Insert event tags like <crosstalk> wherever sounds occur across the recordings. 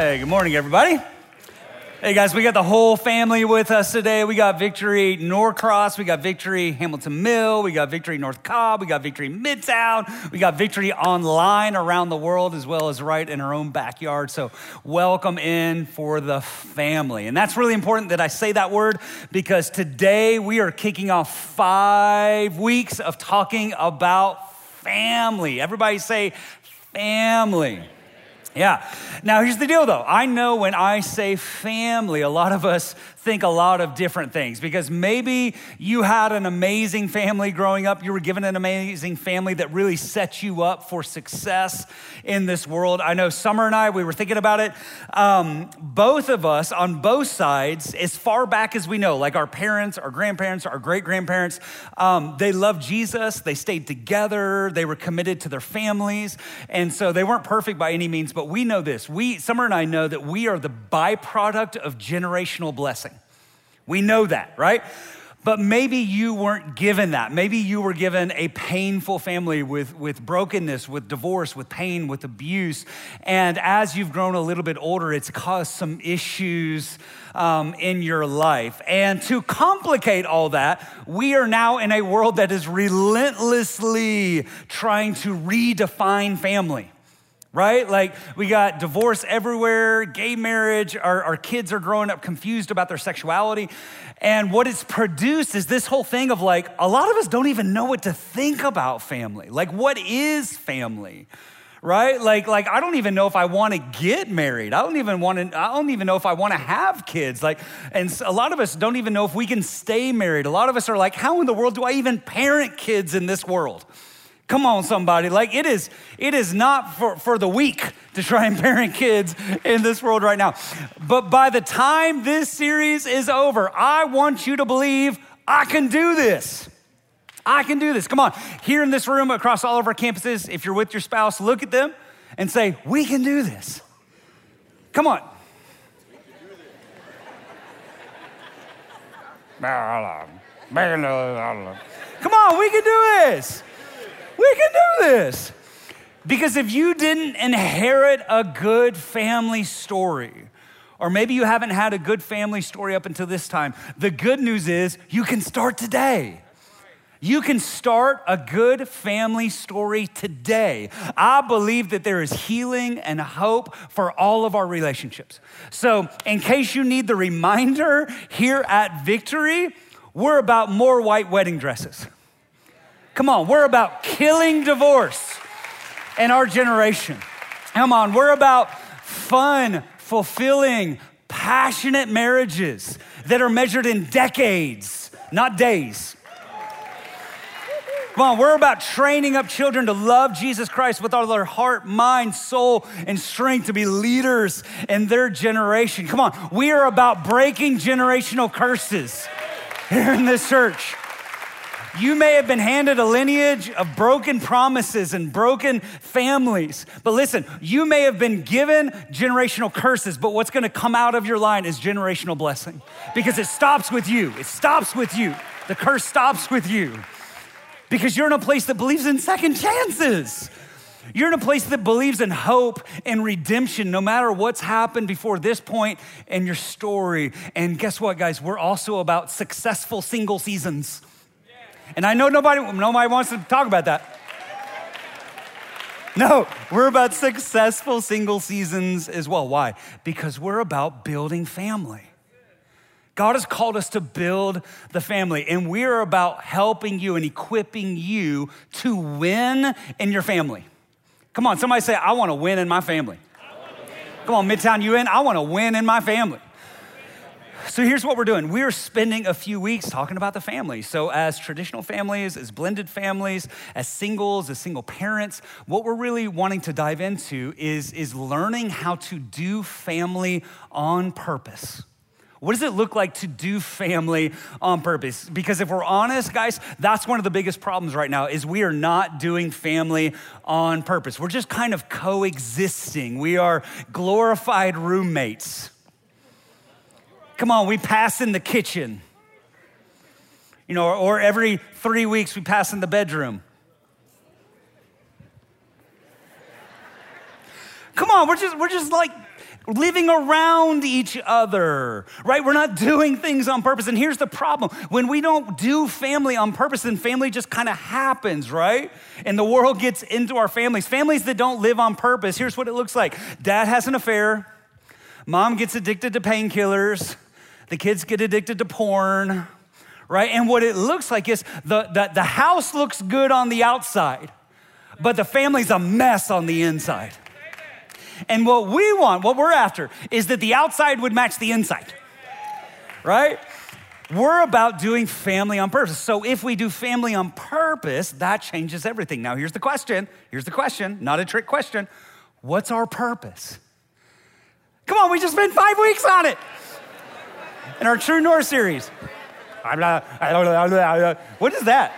Hey, good morning, everybody. Hey guys, we got the whole family with us today. We got Victory Norcross, we got Victory Hamilton Mill, we got Victory North Cobb, we got Victory Midtown, we got Victory online around the world as well as right in our own backyard. So, welcome in for the family. And that's really important that I say that word because today we are kicking off five weeks of talking about family. Everybody say family. Yeah. Now, here's the deal though. I know when I say family, a lot of us think a lot of different things because maybe you had an amazing family growing up. You were given an amazing family that really set you up for success in this world. I know Summer and I, we were thinking about it. Um, both of us on both sides, as far back as we know, like our parents, our grandparents, our great grandparents, um, they loved Jesus. They stayed together. They were committed to their families. And so they weren't perfect by any means, but we know this. We, Summer and I know that we are the byproduct of generational blessing. We know that, right? But maybe you weren't given that. Maybe you were given a painful family with, with brokenness, with divorce, with pain, with abuse. And as you've grown a little bit older, it's caused some issues um, in your life. And to complicate all that, we are now in a world that is relentlessly trying to redefine family right? Like we got divorce everywhere, gay marriage, our, our kids are growing up confused about their sexuality. And what it's produced is this whole thing of like, a lot of us don't even know what to think about family. Like, what is family? Right? Like, like I don't even know if I want to get married. I don't even want to, I don't even know if I want to have kids. Like, and a lot of us don't even know if we can stay married. A lot of us are like, how in the world do I even parent kids in this world? Come on, somebody. Like it is, it is not for, for the weak to try and parent kids in this world right now. But by the time this series is over, I want you to believe I can do this. I can do this. Come on. Here in this room, across all of our campuses, if you're with your spouse, look at them and say, We can do this. Come on. Come on, we can do this. We can do this. Because if you didn't inherit a good family story, or maybe you haven't had a good family story up until this time, the good news is you can start today. You can start a good family story today. I believe that there is healing and hope for all of our relationships. So, in case you need the reminder, here at Victory, we're about more white wedding dresses. Come on, we're about killing divorce in our generation. Come on, we're about fun, fulfilling, passionate marriages that are measured in decades, not days. Come on, we're about training up children to love Jesus Christ with all their heart, mind, soul, and strength to be leaders in their generation. Come on, we are about breaking generational curses here in this church. You may have been handed a lineage of broken promises and broken families. But listen, you may have been given generational curses, but what's gonna come out of your line is generational blessing because it stops with you. It stops with you. The curse stops with you because you're in a place that believes in second chances. You're in a place that believes in hope and redemption no matter what's happened before this point in your story. And guess what, guys? We're also about successful single seasons. And I know nobody, nobody wants to talk about that. <laughs> No, we're about successful single seasons as well. Why? Because we're about building family. God has called us to build the family, and we are about helping you and equipping you to win in your family. Come on, somebody say, I want to win in my family. Come on, Midtown UN, I want to win in my family. So here's what we're doing. We're spending a few weeks talking about the family. So, as traditional families, as blended families, as singles, as single parents, what we're really wanting to dive into is, is learning how to do family on purpose. What does it look like to do family on purpose? Because if we're honest, guys, that's one of the biggest problems right now is we are not doing family on purpose. We're just kind of coexisting. We are glorified roommates. Come on, we pass in the kitchen. You know, or, or every three weeks we pass in the bedroom. Come on, we're just, we're just like, living around each other, right? We're not doing things on purpose. And here's the problem when we don't do family on purpose, then family just kind of happens, right? And the world gets into our families. Families that don't live on purpose, here's what it looks like dad has an affair, mom gets addicted to painkillers, the kids get addicted to porn, right? And what it looks like is the, the, the house looks good on the outside, but the family's a mess on the inside. And what we want, what we're after, is that the outside would match the inside, right? We're about doing family on purpose. So if we do family on purpose, that changes everything. Now, here's the question. Here's the question, not a trick question. What's our purpose? Come on, we just spent five weeks on it in our True North series. I'm not I don't know. What is that?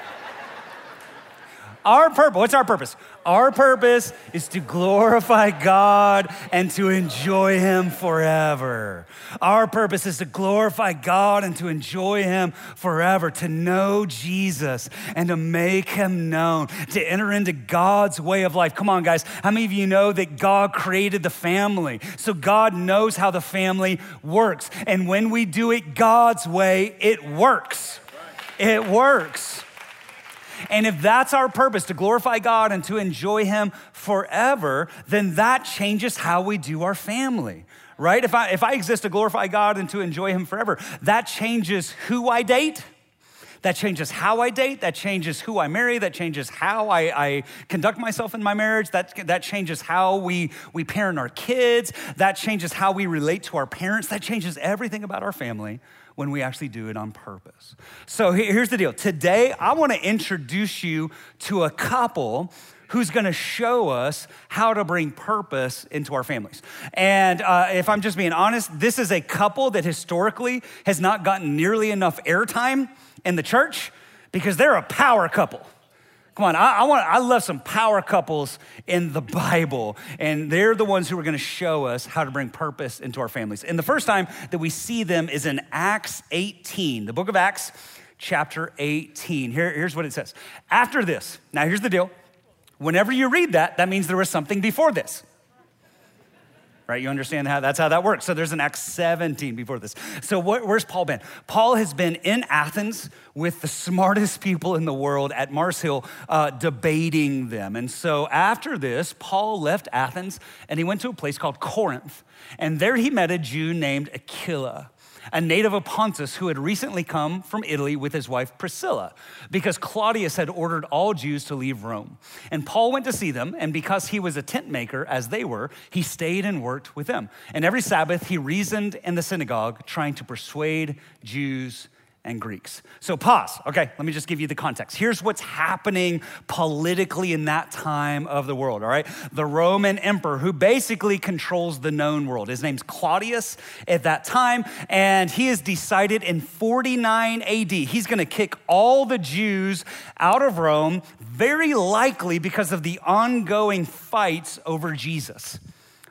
Our purpose, what's our purpose? Our purpose is to glorify God and to enjoy Him forever. Our purpose is to glorify God and to enjoy Him forever, to know Jesus and to make Him known, to enter into God's way of life. Come on, guys. How many of you know that God created the family? So God knows how the family works. And when we do it God's way, it works. It works. And if that's our purpose, to glorify God and to enjoy Him forever, then that changes how we do our family, right? If I, if I exist to glorify God and to enjoy Him forever, that changes who I date. That changes how I date. That changes who I marry. That changes how I, I, conduct myself in my marriage. That, that changes how we, we parent our kids. That changes how we relate to our parents. That changes everything about our family when we actually do it on purpose. So here's the deal. Today, I want to introduce you to a couple who's going to show us how to bring purpose into our families. And uh, if I'm just being honest, this is a couple that historically has not gotten nearly enough airtime in the church because they're a power couple. Come on, I, I, want, I love some power couples in the Bible, and they're the ones who are going to show us how to bring purpose into our families. And the first time that we see them is in Acts 18, the book of Acts, chapter 18. Here, here's what it says. After this, now here's the deal. Whenever you read that, that means there was something before this right? You understand how that's how that works. So there's an Acts 17 before this. So where's Paul been? Paul has been in Athens with the smartest people in the world at Mars Hill, uh, debating them. And so after this, Paul left Athens and he went to a place called Corinth. And there he met a Jew named Aquila a native of Pontus who had recently come from Italy with his wife Priscilla, because Claudius had ordered all Jews to leave Rome. And Paul went to see them, and because he was a tent maker, as they were, he stayed and worked with them. And every Sabbath he reasoned in the synagogue, trying to persuade Jews and Greeks. So, pause. Okay, let me just give you the context. Here's what's happening politically in that time of the world, all right? The Roman emperor, who basically controls the known world. His name's Claudius at that time, and he has decided in 49 AD, he's gonna kick all the Jews out of Rome, very likely because of the ongoing fights over Jesus.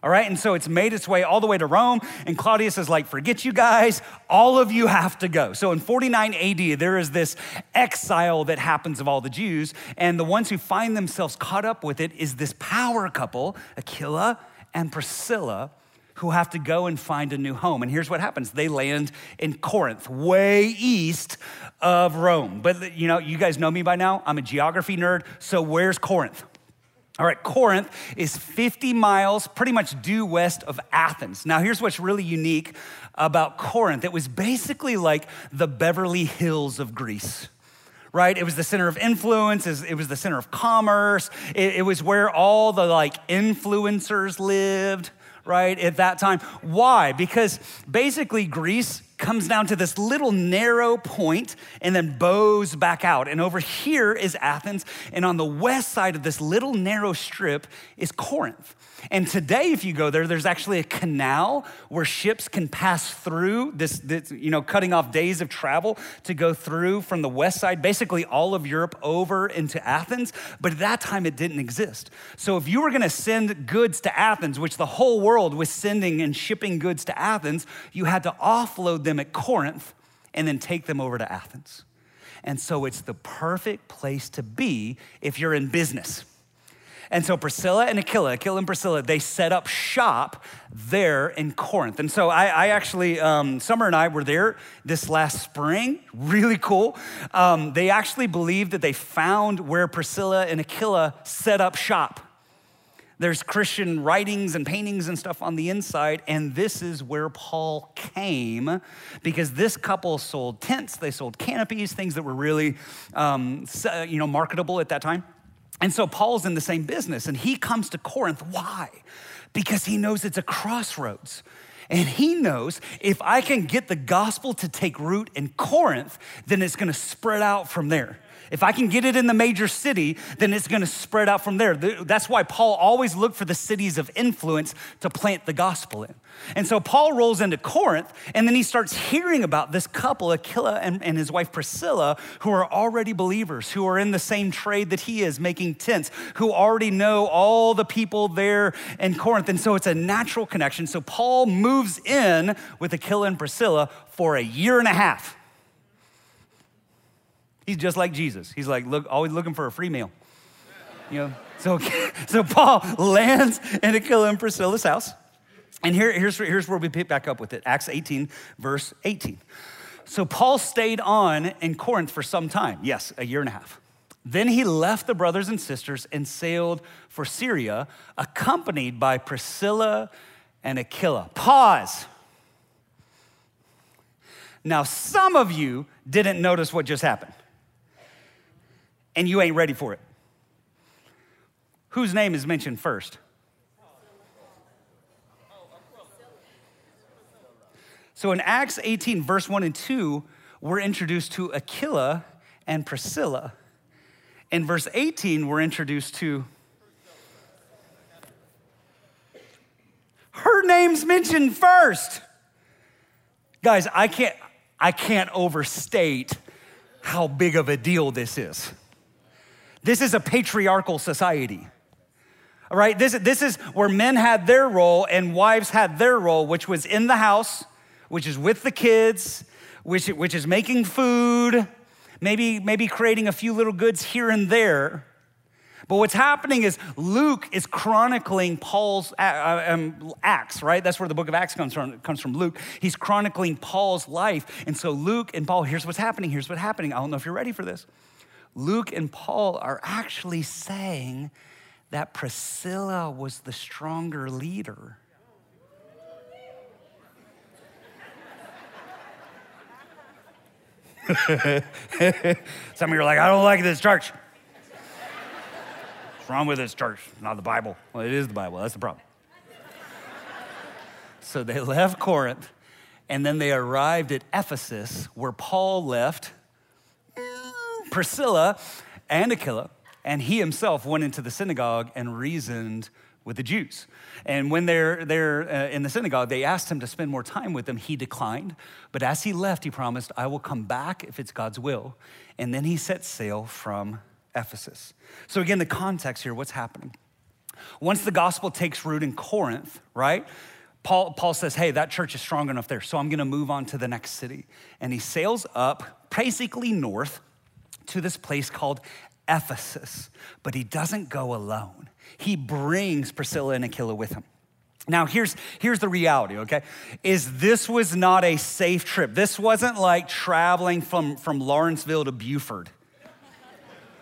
All right, and so it's made its way all the way to Rome, and Claudius is like, forget you guys, all of you have to go. So in 49 AD, there is this exile that happens of all the Jews, and the ones who find themselves caught up with it is this power couple, Aquila and Priscilla, who have to go and find a new home. And here's what happens they land in Corinth, way east of Rome. But you know, you guys know me by now, I'm a geography nerd, so where's Corinth? All right, Corinth is 50 miles pretty much due west of Athens. Now, here's what's really unique about Corinth it was basically like the Beverly Hills of Greece right? It was the center of influence, it was the center of commerce, it, was where all the like influencers lived, right, at that time. Why? Because basically Greece comes down to this little narrow point and then bows back out. And over here is Athens, and on the west side of this little narrow strip is Corinth. And today, if you go there, there's actually a canal where ships can pass through this, this, you know, cutting off days of travel to go through from the west side, basically all of Europe over into Athens. But at that time, it didn't exist. So if you were going to send goods to Athens, which the whole world was sending and shipping goods to Athens, you had to offload them at Corinth and then take them over to Athens. And so it's the perfect place to be if you're in business And so Priscilla and Aquila, Aquila and Priscilla, they set up shop there in Corinth. And so I, I actually, um, Summer and I were there this last spring. Really cool. Um, they actually believe that they found where Priscilla and Aquila set up shop. There's Christian writings and paintings and stuff on the inside, and this is where Paul came because this couple sold tents, they sold canopies, things that were really, um, you know, marketable at that time. And so Paul's in the same business, and he comes to Corinth. Why? Because he knows it's a crossroads. And he knows if I can get the gospel to take root in Corinth, then it's gonna spread out from there. If I can get it in the major city, then it's going to spread out from there. That's why Paul always looked for the cities of influence to plant the gospel in. And so Paul rolls into Corinth, and then he starts hearing about this couple, Aquila and, and his wife Priscilla, who are already believers, who are in the same trade that he is, making tents, who already know all the people there in Corinth. And so it's a natural connection. So Paul moves in with Aquila and Priscilla for a year and a half. He's just like Jesus. He's like, look, always looking for a free meal. You know, so, <laughs> so Paul lands in Aquila and Priscilla's house. And here, here's, here's where we pick back up with it Acts 18, verse 18. So Paul stayed on in Corinth for some time. Yes, a year and a half. Then he left the brothers and sisters and sailed for Syria, accompanied by Priscilla and Aquila. Pause. Now, some of you didn't notice what just happened and you ain't ready for it. Whose name is mentioned first? So in Acts 18, verse 1 and 2, we're introduced to Aquila and Priscilla. In verse 18, we're introduced to her name's mentioned first. Guys, I can't I can't overstate how big of a deal this is. This is a patriarchal society. All right, this, this is where men had their role and wives had their role, which was in the house, which is with the kids, which, which is making food, maybe, maybe creating a few little goods here and there. But what's happening is Luke is chronicling Paul's uh, uh, um, Acts, right? That's where the book of Acts comes from, comes from Luke. He's chronicling Paul's life. And so Luke and Paul, here's what's happening, here's what's happening. I don't know if you're ready for this. Luke and Paul are actually saying that Priscilla was the stronger leader. <laughs> Some of you are like, I don't like this church. What's wrong with this church? Not the Bible. Well, it is the Bible. That's the problem. so they left Corinth and then they arrived at Ephesus where Paul left Priscilla and Aquila, and he himself went into the synagogue and reasoned with the Jews. And when they're, they're uh, in the synagogue, they asked him to spend more time with them. He declined. But as he left, he promised, I will come back if it's God's will. And then he set sail from Ephesus. So, again, the context here what's happening? Once the gospel takes root in Corinth, right? Paul, Paul says, Hey, that church is strong enough there, so I'm gonna move on to the next city. And he sails up, basically north, to this place called Ephesus, but he doesn't go alone. He brings Priscilla and Aquila with him. Now, here's, here's the reality, okay? Is this was not a safe trip. This wasn't like traveling from, from Lawrenceville to Buford.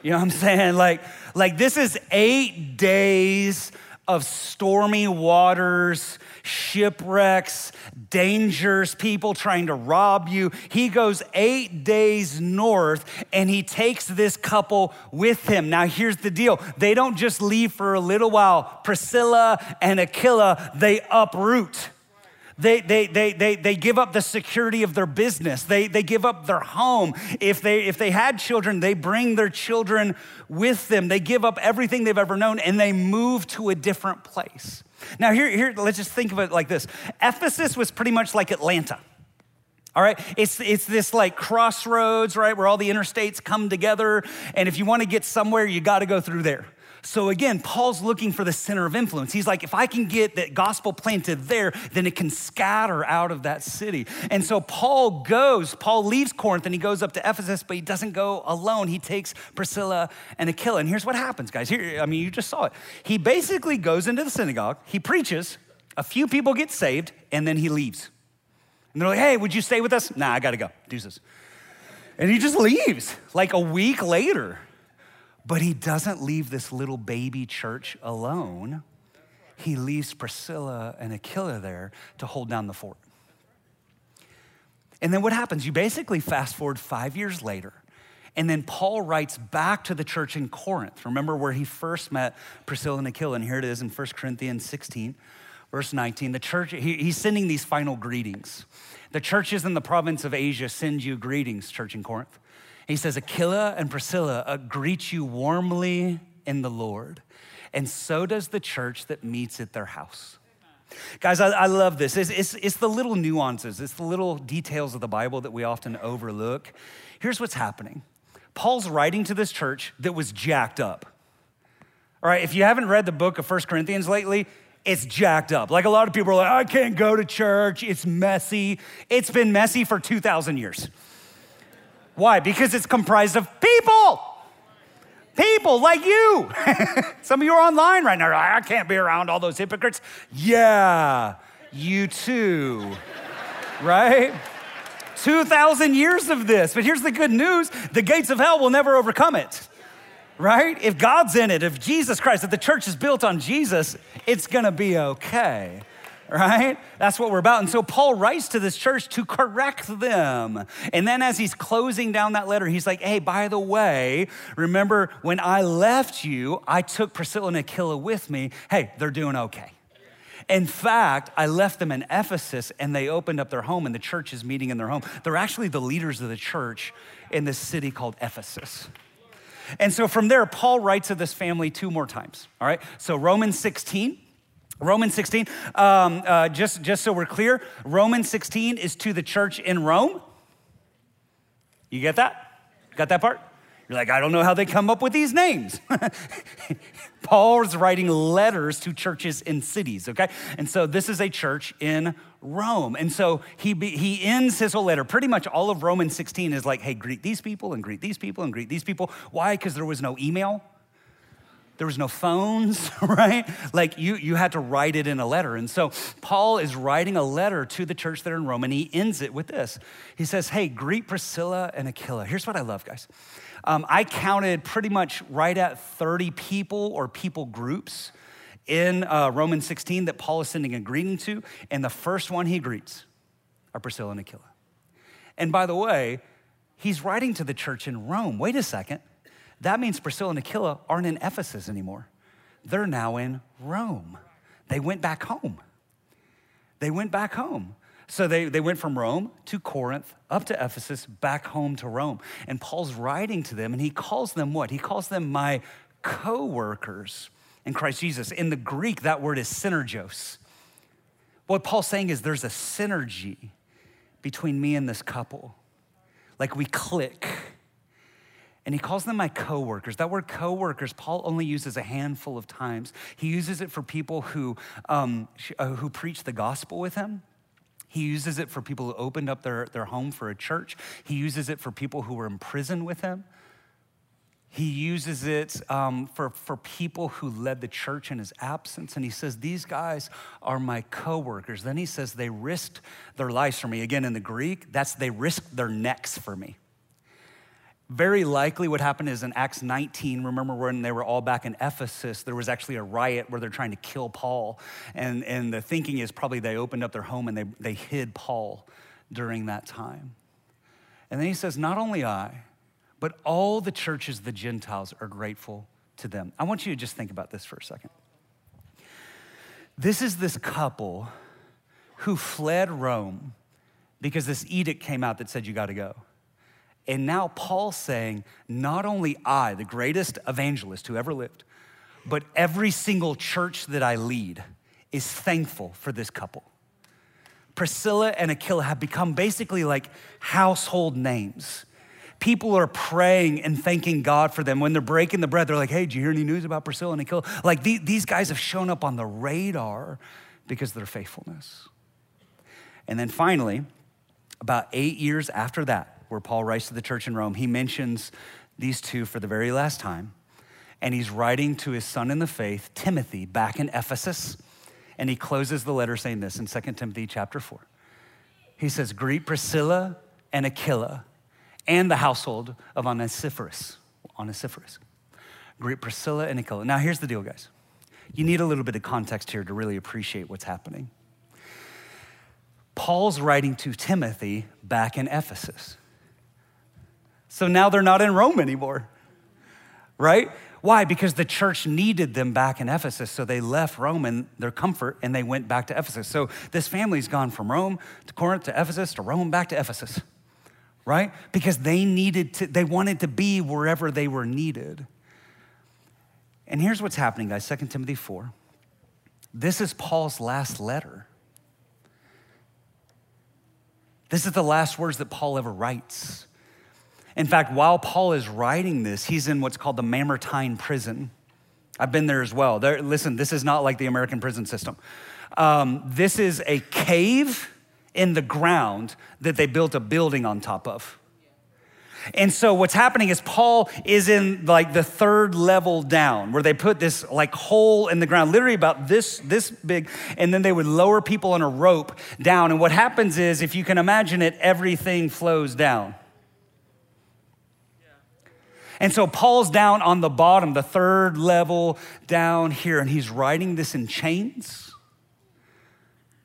You know what I'm saying? Like, like this is eight days of stormy waters, shipwrecks, dangers, people trying to rob you. He goes eight days north and he takes this couple with him. Now, here's the deal they don't just leave for a little while. Priscilla and Aquila, they uproot. They, they, they, they, they give up the security of their business. They, they give up their home. If they, if they had children, they bring their children with them. They give up everything they've ever known and they move to a different place. Now, here, here let's just think of it like this Ephesus was pretty much like Atlanta. All right, it's, it's this like crossroads, right, where all the interstates come together. And if you want to get somewhere, you got to go through there. So again, Paul's looking for the center of influence. He's like, if I can get that gospel planted there, then it can scatter out of that city. And so Paul goes, Paul leaves Corinth and he goes up to Ephesus, but he doesn't go alone. He takes Priscilla and Aquila. And here's what happens, guys. Here, I mean, you just saw it. He basically goes into the synagogue, he preaches, a few people get saved, and then he leaves. And they're like, hey, would you stay with us? Nah, I gotta go. Deuces. And he just leaves like a week later. But he doesn't leave this little baby church alone. He leaves Priscilla and Aquila there to hold down the fort. And then what happens? You basically fast forward five years later, and then Paul writes back to the church in Corinth. Remember where he first met Priscilla and Aquila, and here it is in 1 Corinthians 16, verse 19. The church, he, he's sending these final greetings. The churches in the province of Asia send you greetings, church in Corinth. He says, Aquila and Priscilla uh, greet you warmly in the Lord, and so does the church that meets at their house. Guys, I, I love this. It's, it's, it's, the little nuances, it's the little details of the Bible that we often overlook. Here's what's happening Paul's writing to this church that was jacked up. All right, if you haven't read the book of First Corinthians lately, it's jacked up. Like a lot of people are like, I can't go to church, it's messy. It's been messy for 2,000 years. Why? Because it's comprised of people. People like you. <laughs> Some of you are online right now. I can't be around all those hypocrites. Yeah, you too. right? 2,000 years of this. But here's the good news the gates of hell will never overcome it. Right? If God's in it, if Jesus Christ, if the church is built on Jesus, it's gonna be okay right? That's what we're about. And so Paul writes to this church to correct them. And then as he's closing down that letter, he's like, hey, by the way, remember when I left you, I took Priscilla and Aquila with me. Hey, they're doing okay. In fact, I left them in Ephesus and they opened up their home, and the church is meeting in their home. They're actually the leaders of the church in this city called Ephesus. And so from there, Paul writes to this family two more times. All right. So Romans 16, Romans 16, um, uh, just, just so we're clear, Romans 16 is to the church in Rome. You get that? Got that part? You're like, I don't know how they come up with these names. <laughs> Paul's writing letters to churches in cities, okay? And so this is a church in Rome. And so he, he ends his whole letter. Pretty much all of Romans 16 is like, hey, greet these people and greet these people and greet these people. Why? Because there was no email there was no phones, <laughs> right? Like you, you had to write it in a letter. And so Paul is writing a letter to the church there in Rome, and he ends it with this. He says, Hey, greet Priscilla and Aquila. Here's what I love, guys. Um, I counted pretty much right at 30 people or people groups in uh, Romans 16 that Paul is sending a greeting to. And the first one he greets are Priscilla and Aquila. And by the way, he's writing to the church in Rome. Wait a second. That means Priscilla and Aquila aren't in Ephesus anymore. They're now in Rome. They went back home. They went back home. So they, they went from Rome to Corinth, up to Ephesus, back home to Rome. And Paul's writing to them, and he calls them what? He calls them my co workers in Christ Jesus. In the Greek, that word is synergos. What Paul's saying is there's a synergy between me and this couple. Like we click and he calls them my coworkers. That word coworkers, Paul only uses a handful of times. He uses it for people who, um, uh, who preach the gospel with him. He uses it for people who opened up their, their home for a church. He uses it for people who were in prison with him. He uses it um, for, for people who led the church in his absence. And he says, These guys are my coworkers. Then he says, They risked their lives for me. Again, in the Greek, that's they risked their necks for me. Very likely, what happened is in Acts 19, remember when they were all back in Ephesus, there was actually a riot where they're trying to kill Paul. And, and the thinking is probably they opened up their home and they, they hid Paul during that time. And then he says, Not only I, but all the churches, the Gentiles, are grateful to them. I want you to just think about this for a second. This is this couple who fled Rome because this edict came out that said, You got to go. And now Paul's saying, not only I, the greatest evangelist who ever lived, but every single church that I lead is thankful for this couple. Priscilla and Aquila have become basically like household names People are praying and thanking God for them. When they're breaking the bread, they're like, hey, did you hear any news about Priscilla and Aquila? Like the, these guys have shown up on the radar because of their faithfulness. And then finally, about eight years after that, where Paul writes to the church in Rome, he mentions these two for the very last time. And he's writing to his son in the faith, Timothy, back in Ephesus. And he closes the letter saying this in 2 Timothy chapter 4. He says, Greet Priscilla and Aquila and the household of Onesiphorus. Onesiphorus. Greet Priscilla and Aquila. Now, here's the deal, guys. You need a little bit of context here to really appreciate what's happening. Paul's writing to Timothy back in Ephesus. So now they're not in Rome anymore, right? Why? Because the church needed them back in Ephesus. So they left Rome and their comfort and they went back to Ephesus. So this family's gone from Rome to Corinth to Ephesus to Rome back to Ephesus, right? Because they needed to, they wanted to be wherever they were needed. And here's what's happening, guys 2 Timothy 4. This is Paul's last letter. This is the last words that Paul ever writes. In fact, while Paul is writing this, he's in what's called the Mamertine prison. I've been there as well. There, listen, this is not like the American prison system. Um, this is a cave in the ground that they built a building on top of. And so what's happening is Paul is in like the third level down where they put this like hole in the ground, literally about this, this big, and then they would lower people on a rope down. And what happens is, if you can imagine it, everything flows down. And so Paul's down on the bottom, the third level down here, and he's writing this in chains.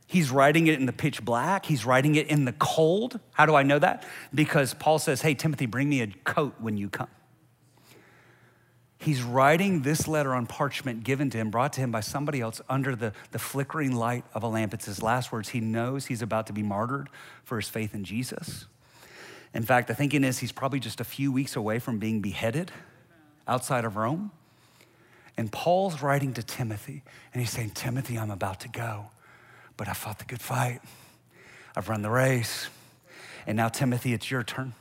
He's writing it in the pitch black. He's writing it in the cold. How do I know that? Because Paul says, Hey, Timothy, bring me a coat when you come. He's writing this letter on parchment given to him, brought to him by somebody else under the, the flickering light of a lamp. It's his last words. He knows he's about to be martyred for his faith in Jesus. In fact, the thinking is he's probably just a few weeks away from being beheaded outside of Rome. And Paul's writing to Timothy, and he's saying, Timothy, I'm about to go but I fought the good fight. I've run the race. And now, Timothy, it's your turn.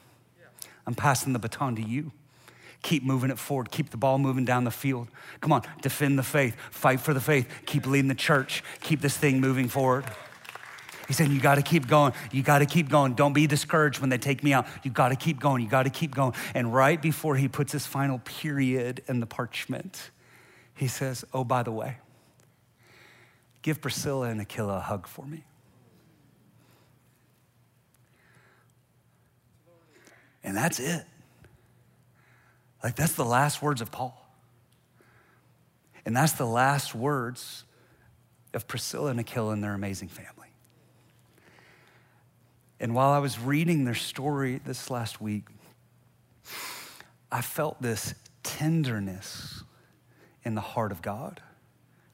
I'm passing the baton to you. Keep moving it forward. Keep the ball moving down the field. Come on, defend the faith. Fight for the faith. Keep leading the church. Keep this thing moving forward. He's saying, You got to keep going. You got to keep going. Don't be discouraged when they take me out. You got to keep going. You got to keep going. And right before he puts his final period in the parchment, he says, Oh, by the way, Give Priscilla and Aquila a hug for me. And that's it. Like, that's the last words of Paul. And that's the last words of Priscilla and Aquila and their amazing family. And while I was reading their story this last week, I felt this tenderness in the heart of God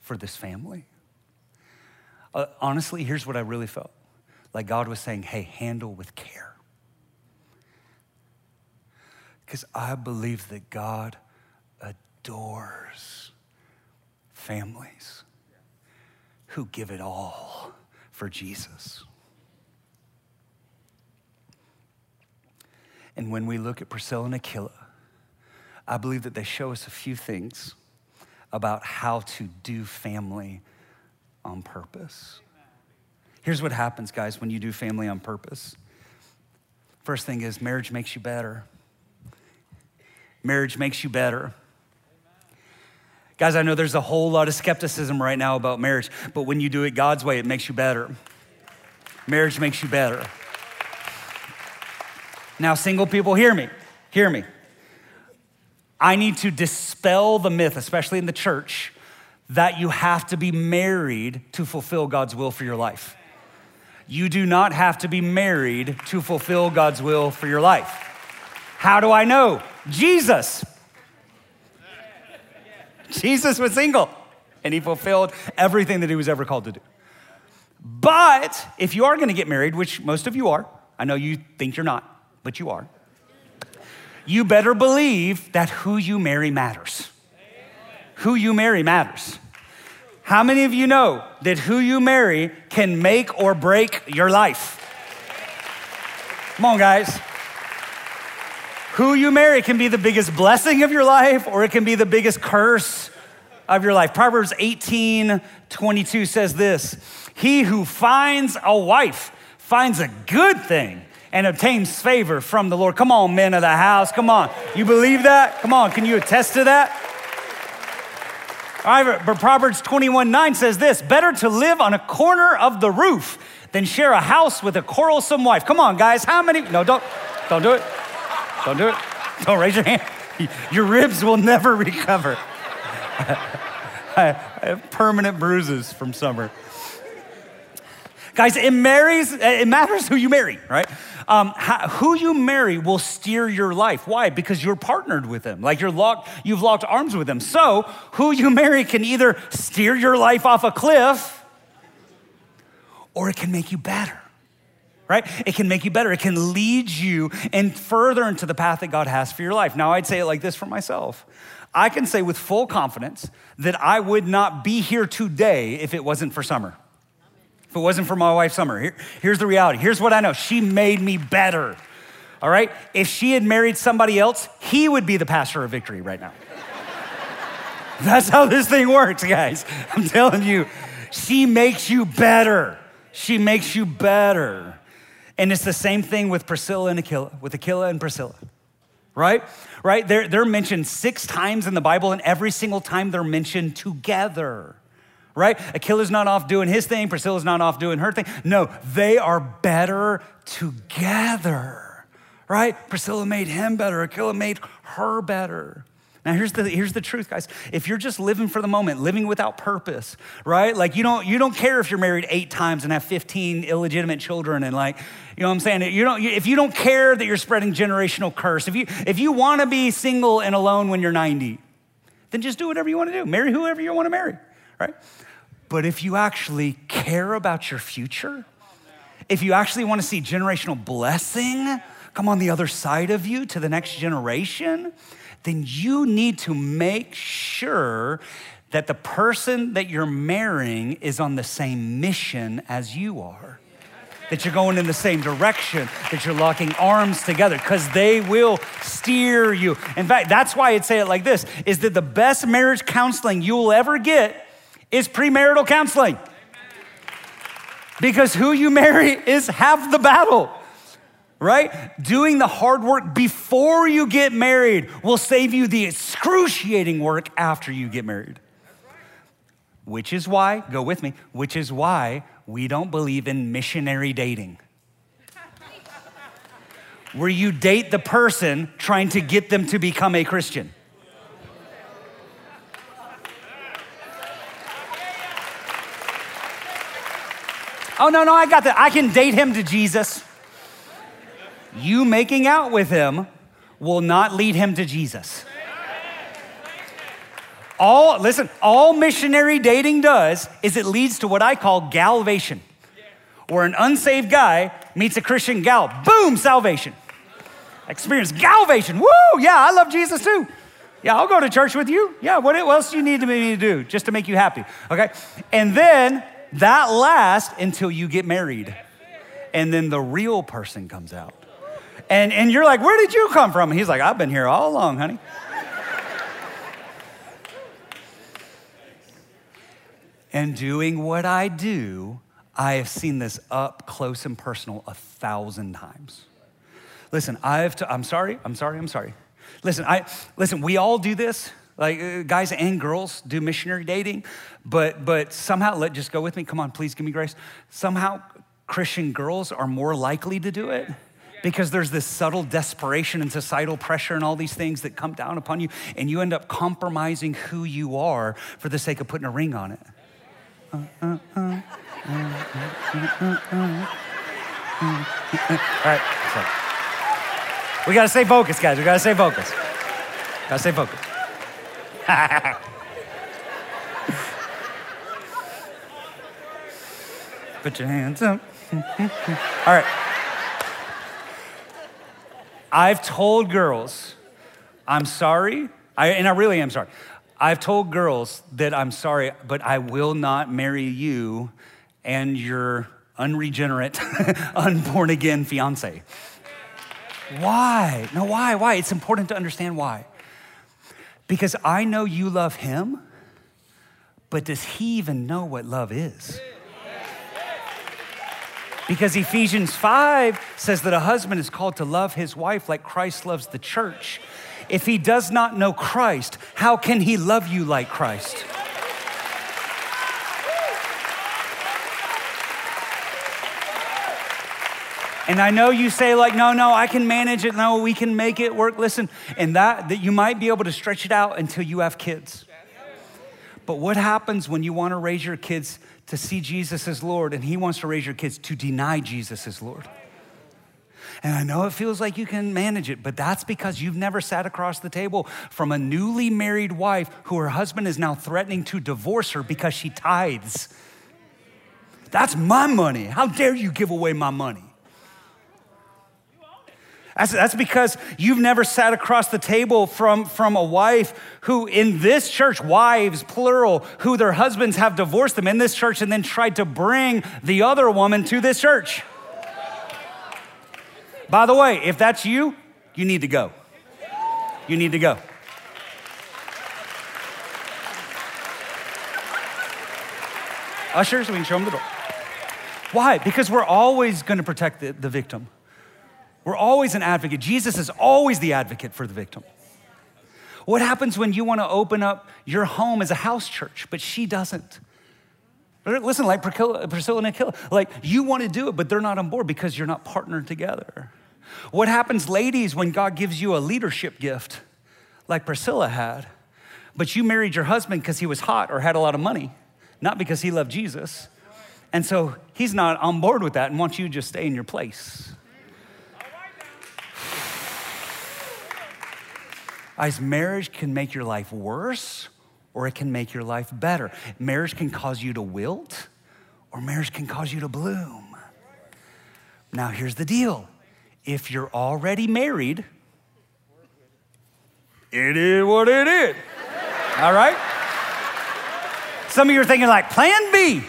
for this family. Uh, honestly, here's what I really felt like God was saying, hey, handle with care. Because I believe that God adores families who give it all for Jesus. And when we look at Priscilla and Aquila, I believe that they show us a few things about how to do family on purpose. Here's what happens, guys, when you do family on purpose. First thing is marriage makes you better. Marriage makes you better. Guys, I know there's a whole lot of skepticism right now about marriage, but when you do it God's way, it makes you better. Marriage makes you better. Now, single people, hear me. Hear me. I need to dispel the myth, especially in the church, that you have to be married to fulfill God's will for your life. You do not have to be married to fulfill God's will for your life. How do I know? Jesus. Jesus was single and he fulfilled everything that he was ever called to do. But if you are going to get married, which most of you are, I know you think you're not, but you are, you better believe that who you marry matters who you marry matters. How many of you know that who you marry can make or break your life? Come on, guys. Who you marry can be the biggest blessing of your life or it can be the biggest curse of your life. Proverbs 18 22 says this He who finds a wife finds a good thing and obtains favor from the Lord. Come on, men of the house. Come on. You believe that? Come on. Can you attest to that? All right, but Proverbs 21 9 says this Better to live on a corner of the roof than share a house with a quarrelsome wife. Come on, guys. How many? No, don't, don't do it. Don't do it. Don't raise your hand. Your ribs will never recover. I <laughs> have permanent bruises from summer. Guys, it marries, it matters who you marry, right? Um, how, who you marry will steer your life. Why? Because you're partnered with them. Like you're locked, you've locked arms with them. So who you marry can either steer your life off a cliff or it can make you better. Right? It can make you better. It can lead you and further into the path that God has for your life. Now, I'd say it like this for myself. I can say with full confidence that I would not be here today if it wasn't for Summer. It wasn't for my wife, Summer. Here, here's the reality. Here's what I know she made me better. All right? If she had married somebody else, he would be the pastor of victory right now. <laughs> That's how this thing works, guys. I'm telling you, she makes you better. She makes you better. And it's the same thing with Priscilla and Aquila, with Aquila and Priscilla, right? Right? They're, they're mentioned six times in the Bible, and every single time they're mentioned together right? Aquila's not off doing his thing, Priscilla's not off doing her thing. No, they are better together, right? Priscilla made him better, Aquila made her better. Now here's the here's the truth, guys. If you're just living for the moment, living without purpose, right? Like you don't you don't care if you're married eight times and have 15 illegitimate children, and like you know what I'm saying. You don't if you don't care that you're spreading generational curse. If you if you want to be single and alone when you're 90, then just do whatever you want to do. Marry whoever you want to marry, right? But if you actually care about your future, if you actually want to see generational blessing come on the other side of you to the next generation, then you need to make sure that the person that you're marrying is on the same mission as you are. That you're going in the same direction, that you're locking arms together, because they will steer you. In fact, that's why I'd say it like this is that the best marriage counseling you will ever get is premarital counseling. Because who you marry is half the battle, right? Doing the hard work before you get married will save you the excruciating work after you get married. Which is why, go with me, which is why we don't believe in missionary dating. Where you date the person trying to get them to become a Christian. Oh, no, no, I got that. I can date him to Jesus. You making out with him will not lead him to Jesus. All, listen, all missionary dating does is it leads to what I call galvation, where an unsaved guy meets a Christian gal. Boom, salvation. Experience galvation. Woo, yeah, I love Jesus too. Yeah, I'll go to church with you. Yeah, what else do you need me to do just to make you happy? Okay. And then that lasts until you get married. And then the real person comes out. And, and you're like, Where did you come from? He's like, I've been here all along, honey. and doing what I do, I have seen this up close and personal a thousand times. Listen, I've t- I'm sorry, I'm sorry, I'm sorry. Listen, I listen, we all do this. Like uh, guys and girls do missionary dating, but but somehow let just go with me. Come on, please give me grace. Somehow Christian girls are more likely to do it because there's this subtle desperation and societal pressure and all these things that come down upon you, and you end up compromising who you are for the sake of putting a ring on it. all right, so. we gotta stay focused, guys. We gotta stay focused. Gotta stay focused. <laughs> Put your hands up. All right. I've told girls, I'm sorry, I, and I really am sorry. I've told girls that I'm sorry, but I will not marry you and your unregenerate, <laughs> unborn again fiance. Why? No, why? Why? It's important to understand why. Because I know you love him, but does he even know what love is? Because Ephesians 5 says that a husband is called to love his wife like Christ loves the church. If he does not know Christ, how can he love you like Christ? And I know you say like, no, no, I can manage it. No, we can make it work. Listen, and that that you might be able to stretch it out until you have kids. But what happens when you want to raise your kids to see Jesus as Lord and he wants to raise your kids to deny Jesus as Lord? And I know it feels like you can manage it, but that's because you've never sat across the table from a newly married wife who her husband is now threatening to divorce her because she tithes. That's my money. How dare you give away my money? That's, that's because you've never sat across the table from, from a wife who, in this church, wives, plural, who their husbands have divorced them in this church and then tried to bring the other woman to this church. By the way, if that's you, you need to go. You need to go. Ushers, we can show them the door. Why? Because we're always going to protect the, the victim. We're always an advocate. Jesus is always the advocate for the victim. What happens when you want to open up your home as a house church, but she doesn't? Listen, like Priscilla, and Aquila, like you want to do it, but they're not on board because you're not partnered together. What happens, ladies, when God gives you a leadership gift, like Priscilla had, but you married your husband because he was hot or had a lot of money, not because he loved Jesus? And so he's not on board with that and wants you to just stay in your place. Guys, marriage can make your life worse or it can make your life better. Marriage can cause you to wilt or marriage can cause you to bloom. Now, here's the deal if you're already married, it is what it is. All right? Some of you are thinking, like, plan B.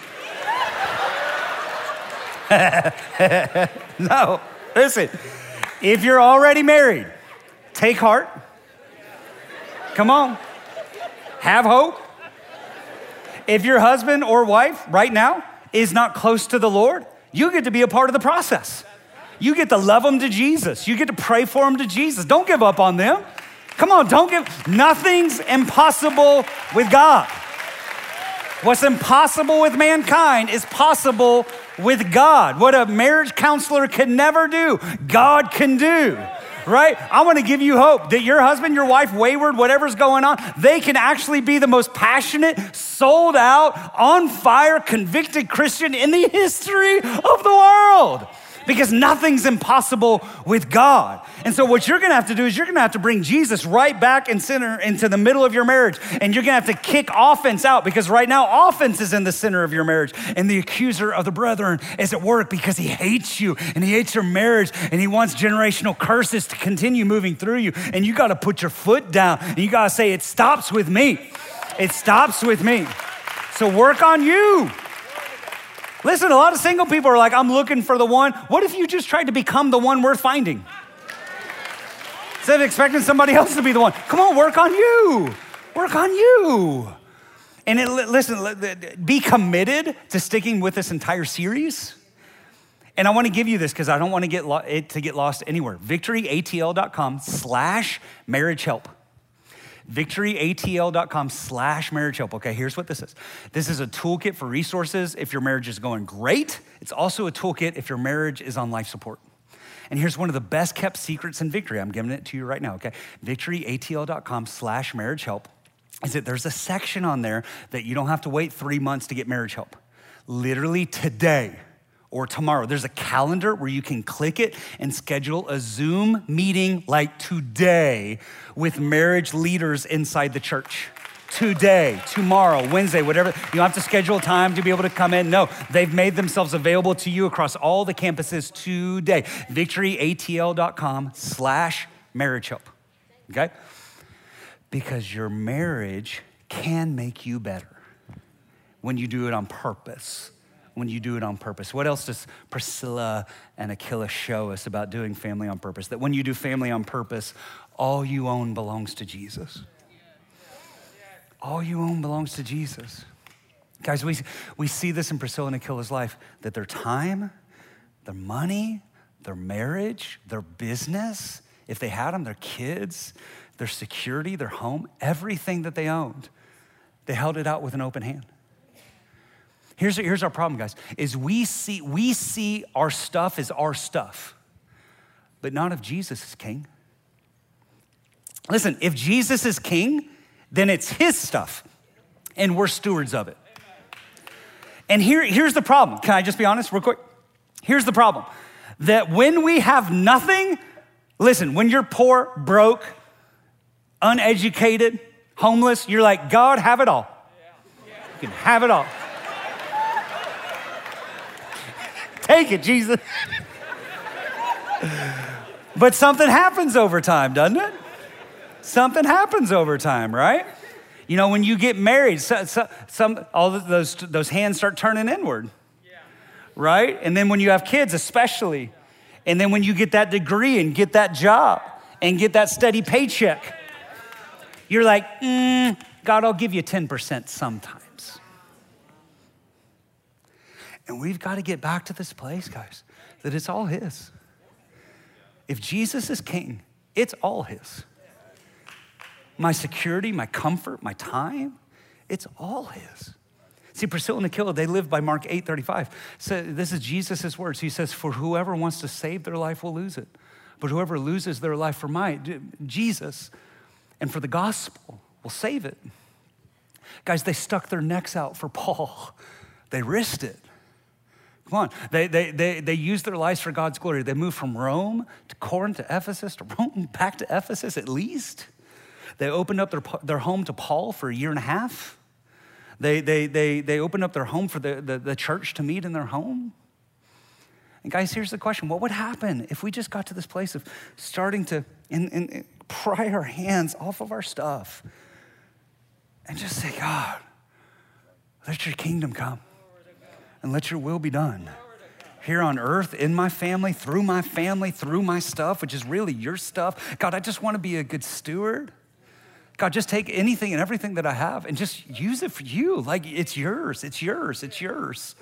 <laughs> no, listen, if you're already married, take heart Come on. Have hope. If your husband or wife right now is not close to the Lord, you get to be a part of the process. You get to love them to Jesus. You get to pray for them to Jesus. Don't give up on them. Come on, don't give. Nothing's impossible with God. What's impossible with mankind is possible with God. What a marriage counselor can never do, God can do right? I want to give you hope that your husband, your wife, wayward, whatever's going on, they can actually be the most passionate, sold out, on fire, convicted Christian in the history of the world because nothing's impossible with God. And so, what you're gonna have to do is you're gonna have to bring Jesus right back and center into the middle of your marriage. And you're gonna have to kick offense out because right now, offense is in the center of your marriage. And the accuser of the brethren is at work because he hates you and he hates your marriage and he wants generational curses to continue moving through you. And you gotta put your foot down and you gotta say, It stops with me. It stops with me. So, work on you. Listen, a lot of single people are like, I'm looking for the one. What if you just tried to become the one worth finding? Instead of expecting somebody else to be the one, come on, work on you. Work on you. And it, listen, be committed to sticking with this entire series. And I want to give you this because I don't want to get lo- it to get lost anywhere. VictoryATL.com slash marriage help victoryatl.com slash marriage help. Okay, here's what this is. This is a toolkit for resources if your marriage is going great. It's also a toolkit if your marriage is on life support. And here's one of the best kept secrets in victory. I'm giving it to you right now, okay? Victoryatl.com slash marriage help is that there's a section on there that you don't have to wait three months to get marriage help. Literally today, or tomorrow. There's a calendar where you can click it and schedule a Zoom meeting like today with marriage leaders inside the church. Today, tomorrow, Wednesday, whatever. You don't have to schedule time to be able to come in. No, they've made themselves available to you across all the campuses today. VictoryATL.com slash marriage help. Okay? Because your marriage can make you better when you do it on purpose when you do it on purpose. What else does Priscilla and Aquila show us about doing family on purpose? That when you do family on purpose, all you own belongs to Jesus. All you own belongs to Jesus. Guys, we, we see this in Priscilla and Aquila's life that their time, their money, their marriage, their business, if they had them, their kids, their security, their home, everything that they owned, they held it out with an open hand. Here's, here's our problem, guys, is we see, we see our stuff as our stuff, but not if Jesus is king. Listen, if Jesus is king, then it's his stuff, and we're stewards of it. And here, here's the problem. Can I just be honest, real quick? Here's the problem that when we have nothing, listen, when you're poor, broke, uneducated, homeless, you're like, God, have it all. You can have it all. Take it, Jesus. but something happens over time, doesn't it? Something happens over time, right? You know, when you get married, so, so, some, all those, those hands start turning inward, right? And then when you have kids, especially, and then when you get that degree and get that job and get that steady paycheck, you're like, mm, God, I'll give you 10% sometimes. And we've got to get back to this place, guys, that it's all His. If Jesus is king, it's all His my security, my comfort, my time, it's all His. See, Priscilla and Aquila, they live by Mark 8 35. So this is Jesus' words. He says, For whoever wants to save their life will lose it. But whoever loses their life for my Jesus and for the gospel will save it. Guys, they stuck their necks out for Paul. They risked it. Come on. They, they, they, they used their lives for God's glory. They moved from Rome to Corinth to Ephesus to Rome, <laughs> back to Ephesus at least. They opened up their, their home to Paul for a year and a half. They, they, they, they opened up their home for the, the, the church to meet in their home. And guys, here's the question what would happen if we just got to this place of starting to in, in, pry our hands off of our stuff and just say, God, let your kingdom come and let your will be done here on earth, in my family, through my family, through my stuff, which is really your stuff. God, I just want to be a good steward. God, just take anything and everything that I have and just use it for you. Like it's yours, it's yours, it's yours.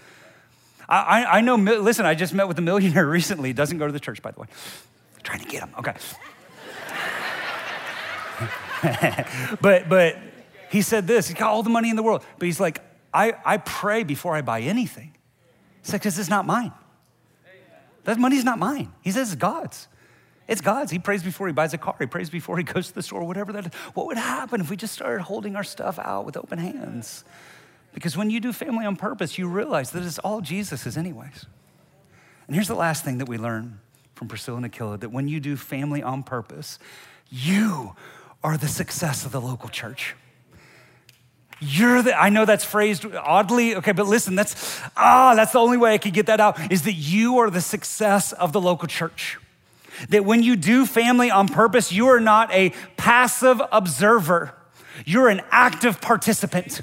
I, I, know, listen, I just met with a millionaire <laughs> recently. Doesn't go to the church, by the way. I'm trying to get him, okay. <laughs> but, but he said this, he's got all the money in the world. But he's like, I, I pray before I buy anything. He said, because it's not mine. That money's not mine. He says it's God's. It's God's. He prays before he buys a car. He prays before he goes to the store, whatever that is. What would happen if we just started holding our stuff out with open hands? Because when you do family on purpose, you realize that it's all Jesus's, anyways. And here's the last thing that we learn from Priscilla and Aquila that when you do family on purpose, you are the success of the local church. You're the, I know that's phrased oddly, okay, but listen, that's, ah, that's the only way I could get that out is that you are the success of the local church. That when you do family on purpose, you are not a passive observer, you're an active participant.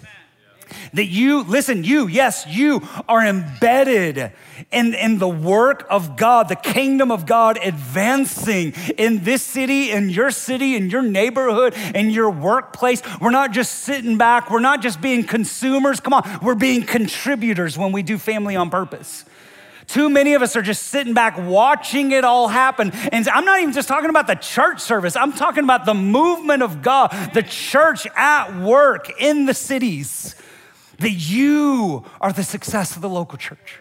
That you, listen, you, yes, you are embedded in, in the work of God, the kingdom of God advancing in this city, in your city, in your neighborhood, in your workplace. We're not just sitting back, we're not just being consumers. Come on, we're being contributors when we do family on purpose. Too many of us are just sitting back watching it all happen. And I'm not even just talking about the church service, I'm talking about the movement of God, the church at work in the cities. That you are the success of the local church.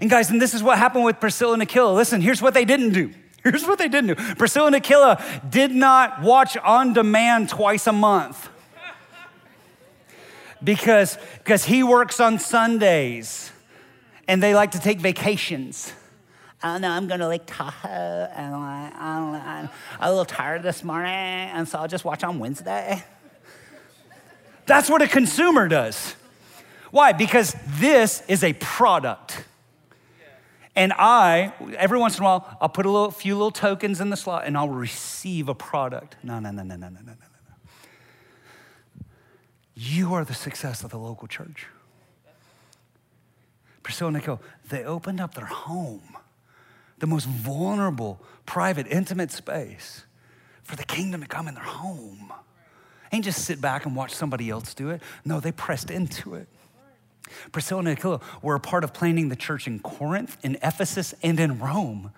And guys, and this is what happened with Priscilla and Aquila. Listen, here's what they didn't do. <laughs> Here's what they didn't do. Priscilla and Aquila did not watch on demand twice a month because, because he works on Sundays and they like to take vacations. I don't know, I'm going to Lake Tahoe, and I, I don't know, I'm a little tired this morning, and so I'll just watch on Wednesday. That's what a consumer does. Why? Because this is a product. And I, every once in a while, I'll put a little, few little tokens in the slot and I'll receive a product. No, no, no, no, no, no, no, no, no. You are the success of the local church. Priscilla and Nicole, they opened up their home, the most vulnerable, private, intimate space for the kingdom to come in their home. Ain't just sit back and watch somebody else do it. No, they pressed into it. Priscilla and Aquila were a part of planting the church in Corinth, in Ephesus, and in Rome.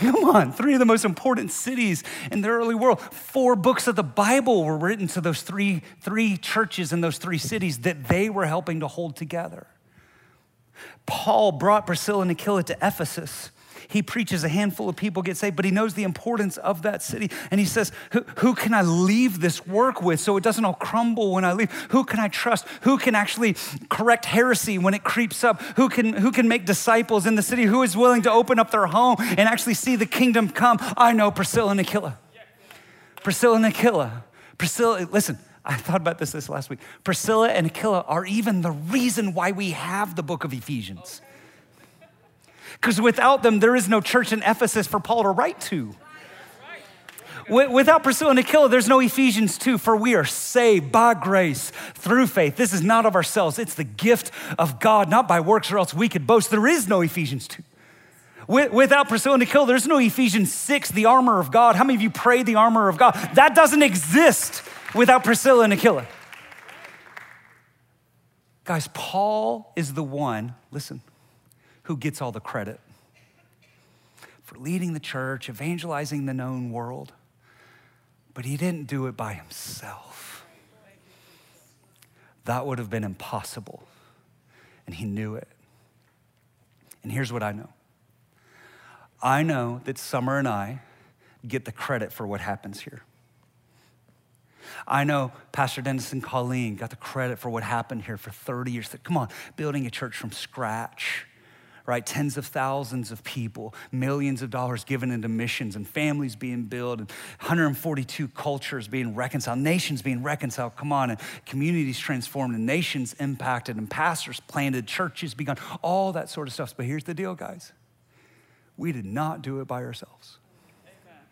Come on, three of the most important cities in the early world. Four books of the Bible were written to those three, three churches in those three cities that they were helping to hold together. Paul brought Priscilla and Aquila to Ephesus he preaches, a handful of people get saved, but he knows the importance of that city. And he says, Who, who can I leave this work with so it doesn't all crumble when I leave? Who can I trust? Who can actually correct heresy when it creeps up? Who can, who can make disciples in the city? Who is willing to open up their home and actually see the kingdom come? I know Priscilla and Aquila. Priscilla and Aquila. Priscilla, listen, I thought about this this last week. Priscilla and Aquila are even the reason why we have the book of Ephesians because without them, there is no church in Ephesus for Paul to write to. Without Priscilla and Aquila, there's no Ephesians 2, for we are saved by grace through faith. This is not of ourselves, it's the gift of God, not by works, or else we could boast. There is no Ephesians 2. Without Priscilla and Aquila, there's no Ephesians 6, the armor of God. How many of you pray the armor of God? That doesn't exist without Priscilla and Aquila. Guys, Paul is the one, listen, who gets all the credit for leading the church, evangelizing the known world. But he didn't do it by himself. That would have been impossible. And he knew it. And here's what I know I know that Summer and I get the credit for what happens here. I know Pastor Dennis and Colleen got the credit for what happened here for 30 years. Come on, building a church from scratch right? Tens of thousands of people, millions of dollars given into missions, and families being built, and 142 cultures being reconciled, nations being reconciled. Come on, and communities transformed, and nations impacted, and pastors planted, churches begun, all that sort of stuff. But here's the deal, guys we did not do it by ourselves. Amen.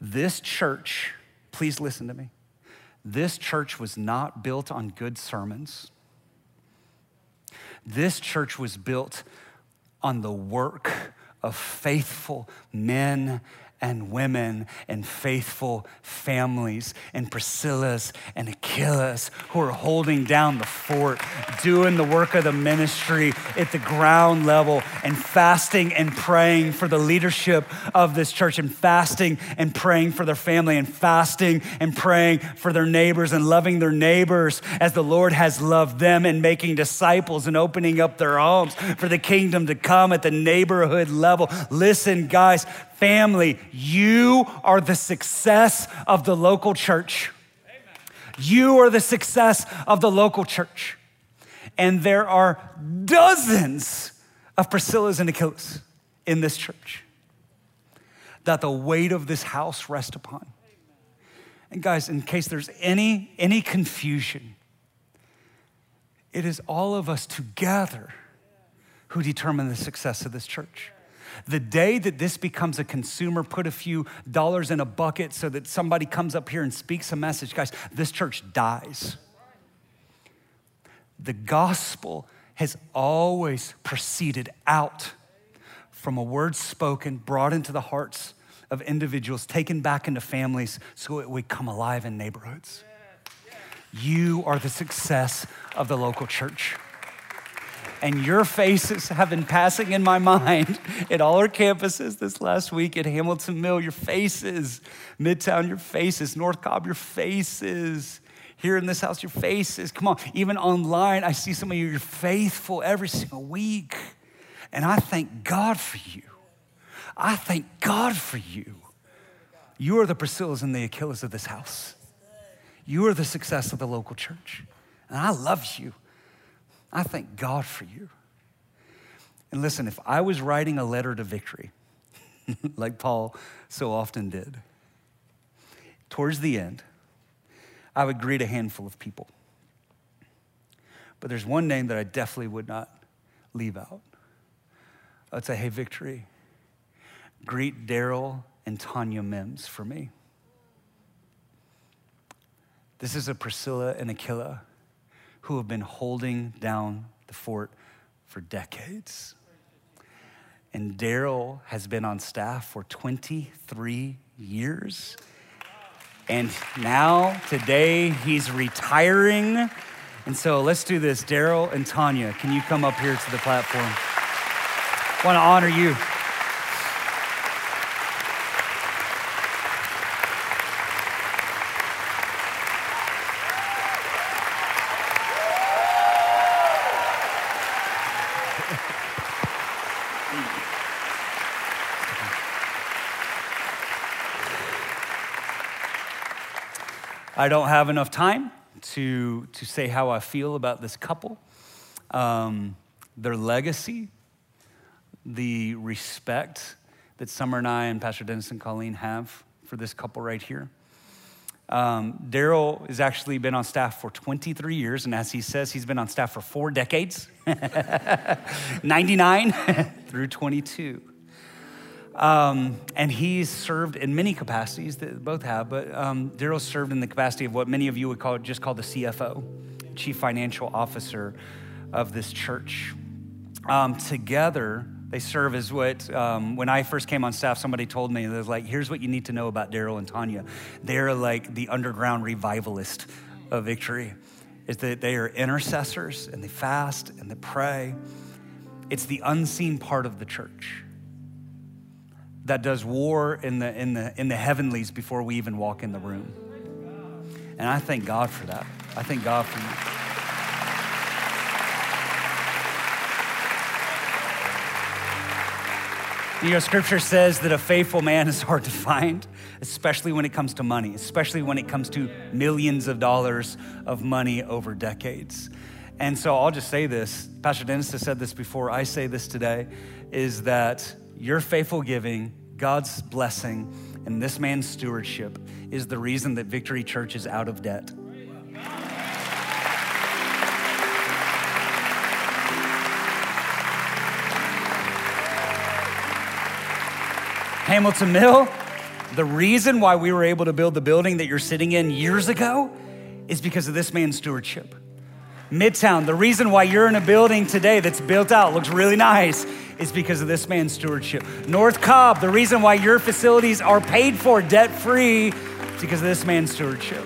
This church, please listen to me. This church was not built on good sermons. This church was built on the work of faithful men and women and faithful families and Priscilla's and Aquila's who are holding down the fort, doing the work of the ministry at the ground level and fasting and praying for the leadership of this church and fasting and praying for their family and fasting and praying for their neighbors and loving their neighbors as the Lord has loved them and making disciples and opening up their homes for the kingdom to come at the neighborhood level. Listen, guys, family, you are the success of the local church. You are the success of the local church. And there are dozens of Priscillas and Aquilas in this church that the weight of this house rest upon. And guys, in case there's any any confusion, it is all of us together who determine the success of this church. The day that this becomes a consumer, put a few dollars in a bucket so that somebody comes up here and speaks a message, guys, this church dies. The gospel has always proceeded out from a word spoken, brought into the hearts of individuals, taken back into families so it would come alive in neighborhoods. You are the success of the local church and your faces have been passing in my mind <laughs> at all our campuses this last week at Hamilton Mill. Your faces, Midtown, your faces, North Cobb, your faces. Here in this house, your faces. Come on, even online, I see some of you, you're faithful every single week. And I thank God for you. I thank God for you. You are the Priscillas and the Aquilas of this house. You are the success of the local church. And I love you. I thank God for you. And listen, if I was writing a letter to victory, <laughs> like Paul so often did, towards the end, I would greet a handful of people. But there's one name that I definitely would not leave out. I'd say, hey, Victory, greet Daryl and Tanya Mims for me. This is a Priscilla and Aquila who have been holding down the fort for decades. And Daryl has been on staff for 23 years. And now, today, he's retiring. And so let's do this. Daryl and Tanya, can you come up here to the platform? I want to honor you. I don't have enough time to, to say how I feel about this couple, um, their legacy, the respect that Summer and I and Pastor Dennis and Colleen have for this couple right here. Um, Daryl has actually been on staff for 23 years, and as he says, he's been on staff for four decades <laughs> 99 <laughs> through 22. Um, and he's served in many capacities that both have, but um, Daryl served in the capacity of what many of you would call just called the CFO, Chief Financial Officer of this church. Um, together, they serve as what, um, when I first came on staff, somebody told me, they're like, here's what you need to know about Daryl and Tanya. They're like the underground revivalist of victory, is that they are intercessors and they fast and they pray. It's the unseen part of the church that does war in the, in, the, in the heavenlies before we even walk in the room. And I thank God for that. I thank God for you. You know, scripture says that a faithful man is hard to find, especially when it comes to money, especially when it comes to millions of dollars of money over decades. And so I'll just say this Pastor Dennis has said this before, I say this today, is that your faithful giving, God's blessing, and this man's stewardship is the reason that Victory Church is out of debt. Hamilton Mill, the reason why we were able to build the building that you're sitting in years ago is because of this man's stewardship. Midtown, the reason why you're in a building today that's built out, looks really nice, is because of this man's stewardship. North Cobb, the reason why your facilities are paid for debt free is because of this man's stewardship.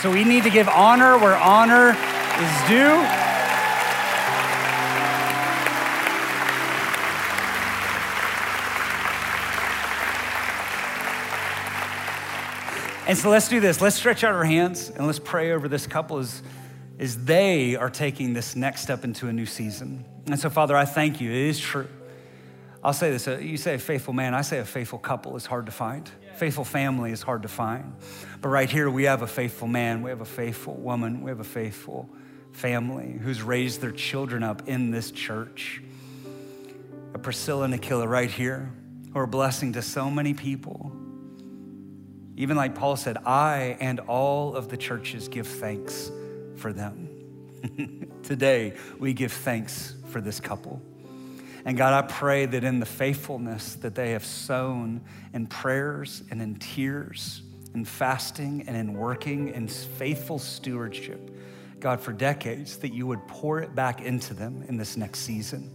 So we need to give honor where honor is due. And so let's do this. Let's stretch out our hands and let's pray over this couple as, as they are taking this next step into a new season. And so, Father, I thank you. It is true. I'll say this uh, you say a faithful man, I say a faithful couple is hard to find. Faithful family is hard to find. But right here, we have a faithful man, we have a faithful woman, we have a faithful family who's raised their children up in this church. A Priscilla and Aquila right here, who are a blessing to so many people. Even like Paul said, I and all of the churches give thanks for them. <laughs> Today, we give thanks for this couple. And God, I pray that in the faithfulness that they have sown in prayers and in tears, in fasting and in working in faithful stewardship, God, for decades, that you would pour it back into them in this next season.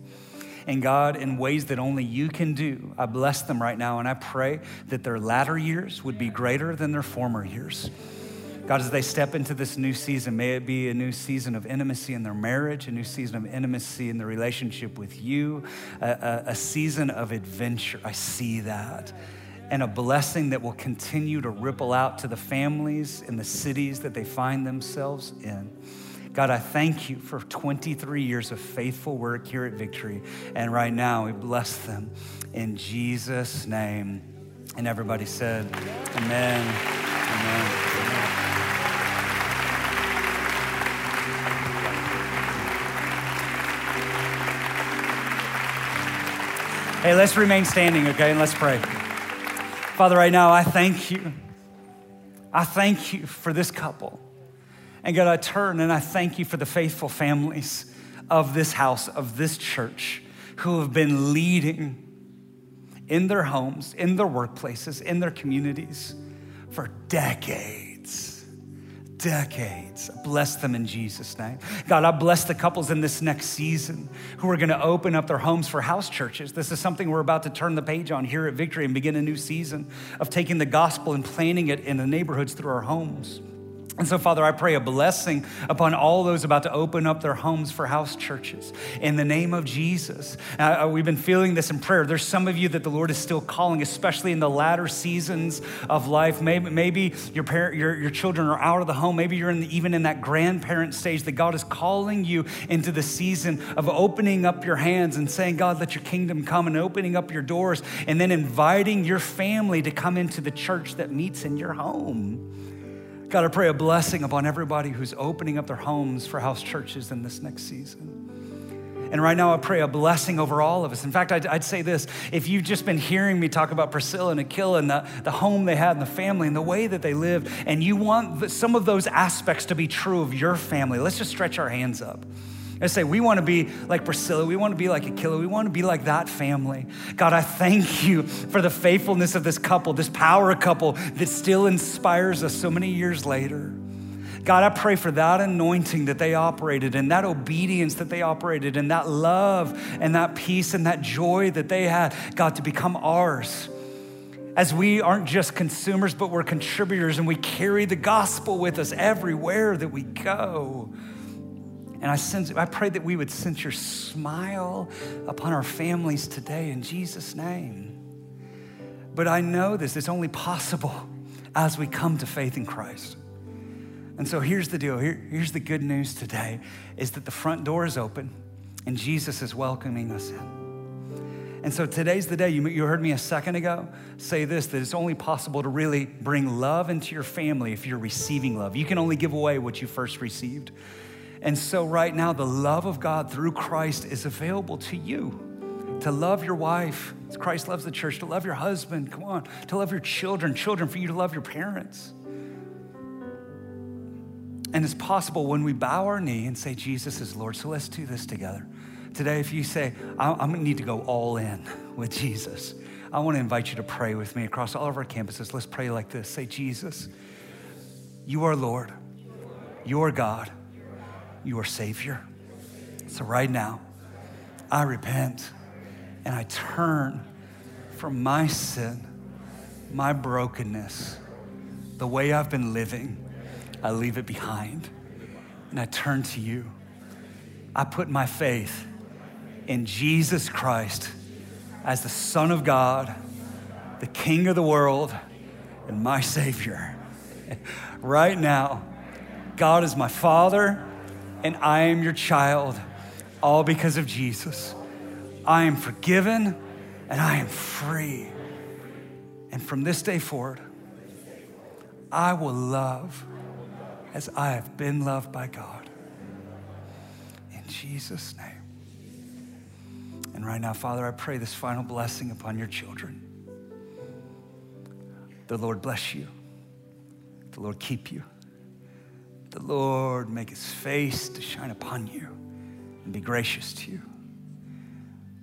And God, in ways that only you can do, I bless them right now and I pray that their latter years would be greater than their former years. God, as they step into this new season, may it be a new season of intimacy in their marriage, a new season of intimacy in the relationship with you, a, a, a season of adventure. I see that. And a blessing that will continue to ripple out to the families and the cities that they find themselves in. God, I thank you for 23 years of faithful work here at Victory. And right now, we bless them in Jesus' name. And everybody said, Amen. Amen. Hey, let's remain standing, okay, and let's pray. Father, right now, I thank you. I thank you for this couple. And God, I turn and I thank you for the faithful families of this house, of this church, who have been leading in their homes, in their workplaces, in their communities for decades. Decades. Bless them in Jesus' name. God, I bless the couples in this next season who are going to open up their homes for house churches. This is something we're about to turn the page on here at Victory and begin a new season of taking the gospel and planting it in the neighborhoods through our homes. And so, Father, I pray a blessing upon all those about to open up their homes for house churches in the name of Jesus. Uh, uh, we've been feeling this in prayer. There's some of you that the Lord is still calling, especially in the latter seasons of life. Maybe, maybe your, parent, your, your children are out of the home. Maybe you're in the, even in that grandparent stage that God is calling you into the season of opening up your hands and saying, God, let your kingdom come, and opening up your doors, and then inviting your family to come into the church that meets in your home. God, I pray a blessing upon everybody who's opening up their homes for house churches in this next season. And right now, I pray a blessing over all of us. In fact, I'd, I'd, say this if you've just been hearing me talk about Priscilla and Aquila and the, the home they had and the family and the way that they lived, and you want some of those aspects to be true of your family, let's just stretch our hands up. I say, we want to be like Priscilla. We want to be like Aquila. We want to be like that family. God, I thank you for the faithfulness of this couple, this power couple that still inspires us so many years later. God, I pray for that anointing that they operated in, that obedience that they operated in, that love and that peace and that joy that they had, God, to become ours. As we aren't just consumers, but we're contributors and we carry the gospel with us everywhere that we go. And I, sense, I pray that we would sense your smile upon our families today in Jesus' name. But I know this it's only possible as we come to faith in Christ. And so here's the deal. Here, here's the good news today is that the front door is open and Jesus is welcoming us in. And so today's the day. You, you heard me a second ago say this that it's only possible to really bring love into your family if you're receiving love. You can only give away what you first received. And so, right now, the love of God through Christ is available to you to love your wife Christ loves the church, to love your husband, come on, to love your children, children, for you to love your parents. And it's possible when we bow our knee and say, Jesus is Lord. So let's do this together. Today, if you say, I'm going to need to go all in with Jesus, I want to invite you to pray with me across all of our campuses. Let's pray like this Say, Jesus, you are Lord, you are God your Savior. So, right now, I repent and I turn from my sin, my brokenness, the way I've been living. I leave it behind and I turn to you. I put my faith in Jesus Christ as the Son of God, the King of the world, and my Savior. <laughs> right now, God is my Father and I am your child, all because of Jesus. I am forgiven and I am free. And from this day forward, I will love as I have been loved by God. In Jesus' name. And right now, Father, I pray this final blessing upon your children. The Lord bless you, the Lord keep you the Lord make his face to shine upon you and be gracious to you.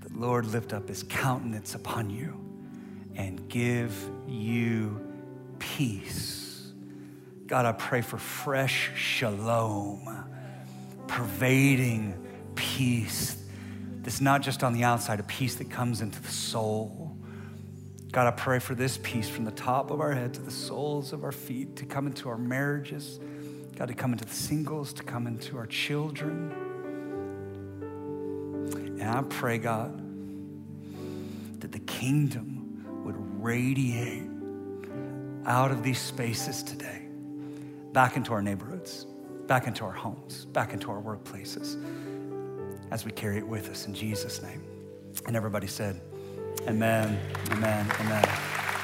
The Lord lift up his countenance upon you and give you peace. God, I pray for fresh shalom, pervading peace that's not just on the outside, a peace that comes into the soul. God, I pray for this peace from the top of our head to the soles of our feet to come into our marriages God, to come into the singles, to come into our children. And I pray, God, that the kingdom would radiate out of these spaces today, back into our neighborhoods, back into our homes, back into our workplaces, as we carry it with us in Jesus' name. And everybody said, Amen, amen, amen.